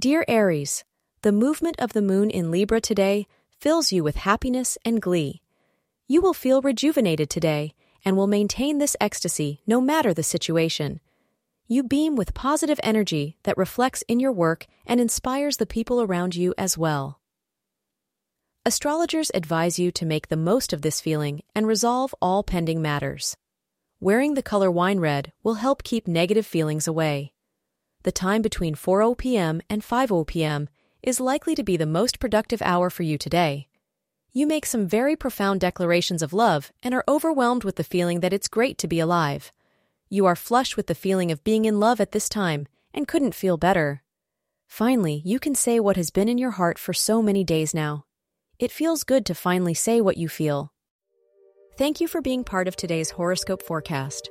Dear Aries, the movement of the moon in Libra today fills you with happiness and glee. You will feel rejuvenated today and will maintain this ecstasy no matter the situation. You beam with positive energy that reflects in your work and inspires the people around you as well. Astrologers advise you to make the most of this feeling and resolve all pending matters. Wearing the color wine red will help keep negative feelings away. The time between 4:00 p.m. and 5:00 p.m. is likely to be the most productive hour for you today. You make some very profound declarations of love and are overwhelmed with the feeling that it's great to be alive. You are flush with the feeling of being in love at this time and couldn't feel better. Finally, you can say what has been in your heart for so many days now. It feels good to finally say what you feel. Thank you for being part of today's horoscope forecast.